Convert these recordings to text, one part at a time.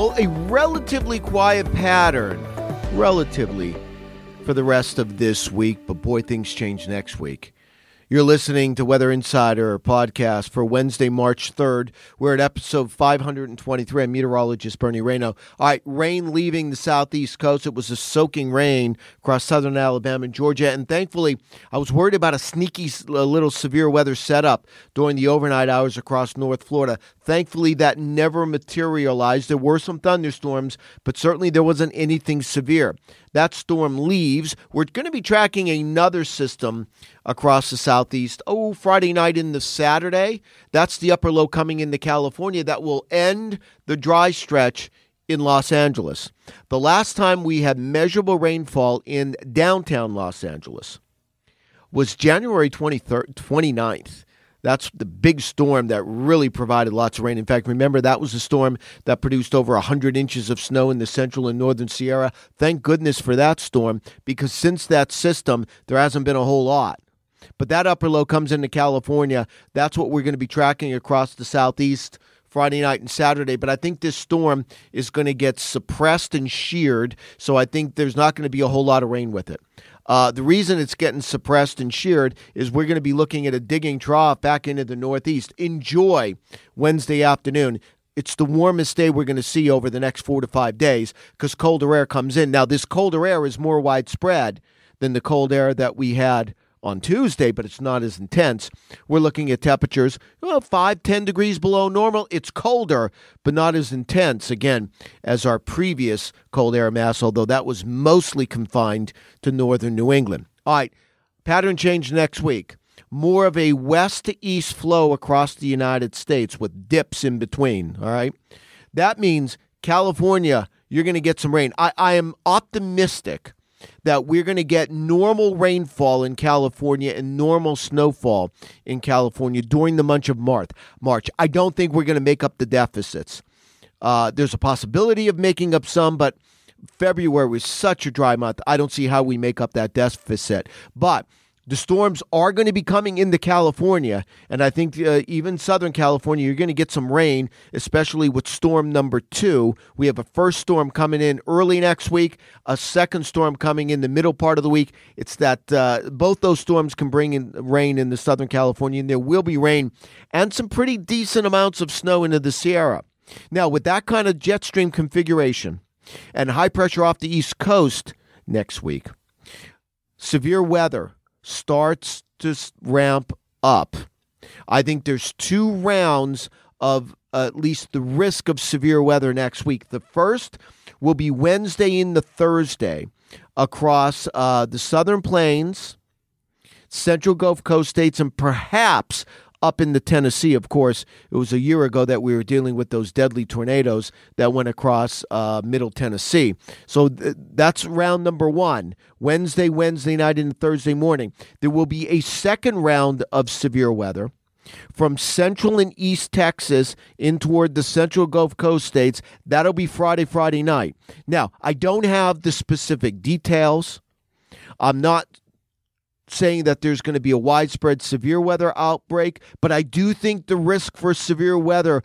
Well, a relatively quiet pattern, relatively, for the rest of this week, but boy, things change next week. You're listening to Weather Insider podcast for Wednesday, March 3rd. We're at episode 523. I'm meteorologist Bernie Rayno. All right, rain leaving the southeast coast. It was a soaking rain across southern Alabama and Georgia. And thankfully, I was worried about a sneaky a little severe weather setup during the overnight hours across North Florida. Thankfully, that never materialized. There were some thunderstorms, but certainly there wasn't anything severe. That storm leaves. We're going to be tracking another system across the southeast. Oh, Friday night into Saturday. That's the upper low coming into California that will end the dry stretch in Los Angeles. The last time we had measurable rainfall in downtown Los Angeles was January 23rd, 29th. That's the big storm that really provided lots of rain. In fact, remember that was a storm that produced over 100 inches of snow in the central and northern Sierra. Thank goodness for that storm because since that system, there hasn't been a whole lot. But that upper low comes into California. That's what we're going to be tracking across the southeast Friday night and Saturday. But I think this storm is going to get suppressed and sheared. So I think there's not going to be a whole lot of rain with it. Uh, the reason it's getting suppressed and sheared is we're going to be looking at a digging trough back into the northeast. Enjoy Wednesday afternoon. It's the warmest day we're going to see over the next four to five days because colder air comes in. Now, this colder air is more widespread than the cold air that we had on Tuesday, but it's not as intense. We're looking at temperatures well, 5, 10 degrees below normal. It's colder, but not as intense, again, as our previous cold air mass, although that was mostly confined to northern New England. All right, pattern change next week. More of a west to east flow across the United States with dips in between. All right. That means California, you're going to get some rain. I, I am optimistic that we're going to get normal rainfall in California and normal snowfall in California during the month of March. March. I don't think we're going to make up the deficits. Uh, there's a possibility of making up some, but February was such a dry month. I don't see how we make up that deficit. But the storms are going to be coming into California, and I think uh, even Southern California, you're going to get some rain, especially with storm number two. We have a first storm coming in early next week, a second storm coming in the middle part of the week. It's that uh, both those storms can bring in rain in the Southern California, and there will be rain and some pretty decent amounts of snow into the Sierra. Now, with that kind of jet stream configuration and high pressure off the East Coast next week, severe weather starts to ramp up. I think there's two rounds of at least the risk of severe weather next week. The first will be Wednesday into Thursday across uh, the southern plains, central Gulf Coast states, and perhaps up in the Tennessee. Of course, it was a year ago that we were dealing with those deadly tornadoes that went across uh, Middle Tennessee. So th- that's round number one. Wednesday, Wednesday night, and Thursday morning. There will be a second round of severe weather from central and east Texas in toward the central Gulf Coast states. That'll be Friday, Friday night. Now, I don't have the specific details. I'm not saying that there's going to be a widespread severe weather outbreak, but I do think the risk for severe weather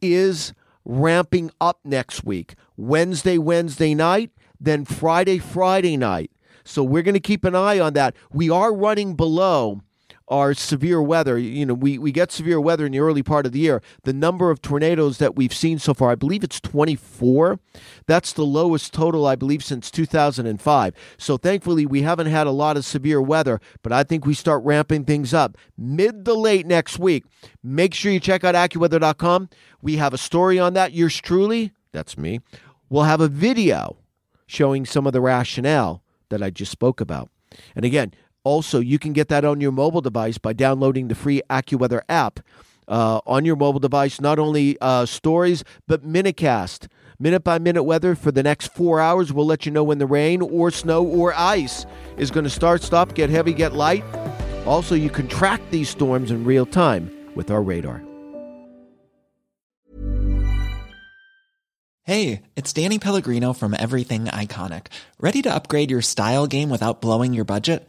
is ramping up next week. Wednesday, Wednesday night, then Friday, Friday night. So we're going to keep an eye on that. We are running below our severe weather. You know, we, we get severe weather in the early part of the year. The number of tornadoes that we've seen so far, I believe it's 24. That's the lowest total, I believe, since 2005. So thankfully, we haven't had a lot of severe weather, but I think we start ramping things up mid to late next week. Make sure you check out AccuWeather.com. We have a story on that. Yours truly, that's me, we'll have a video showing some of the rationale that I just spoke about. And again, also, you can get that on your mobile device by downloading the free AccuWeather app. uh, on your mobile device. Not only uh, stories, but MinuteCast. Minute by minute weather for the next four hours. We'll let you know when the rain or snow or ice is going to start, stop, get heavy, get light. Also, you can track these storms in real time with our radar. Hey, it's Danny Pellegrino from Everything Iconic. Ready to upgrade your style game without blowing your budget?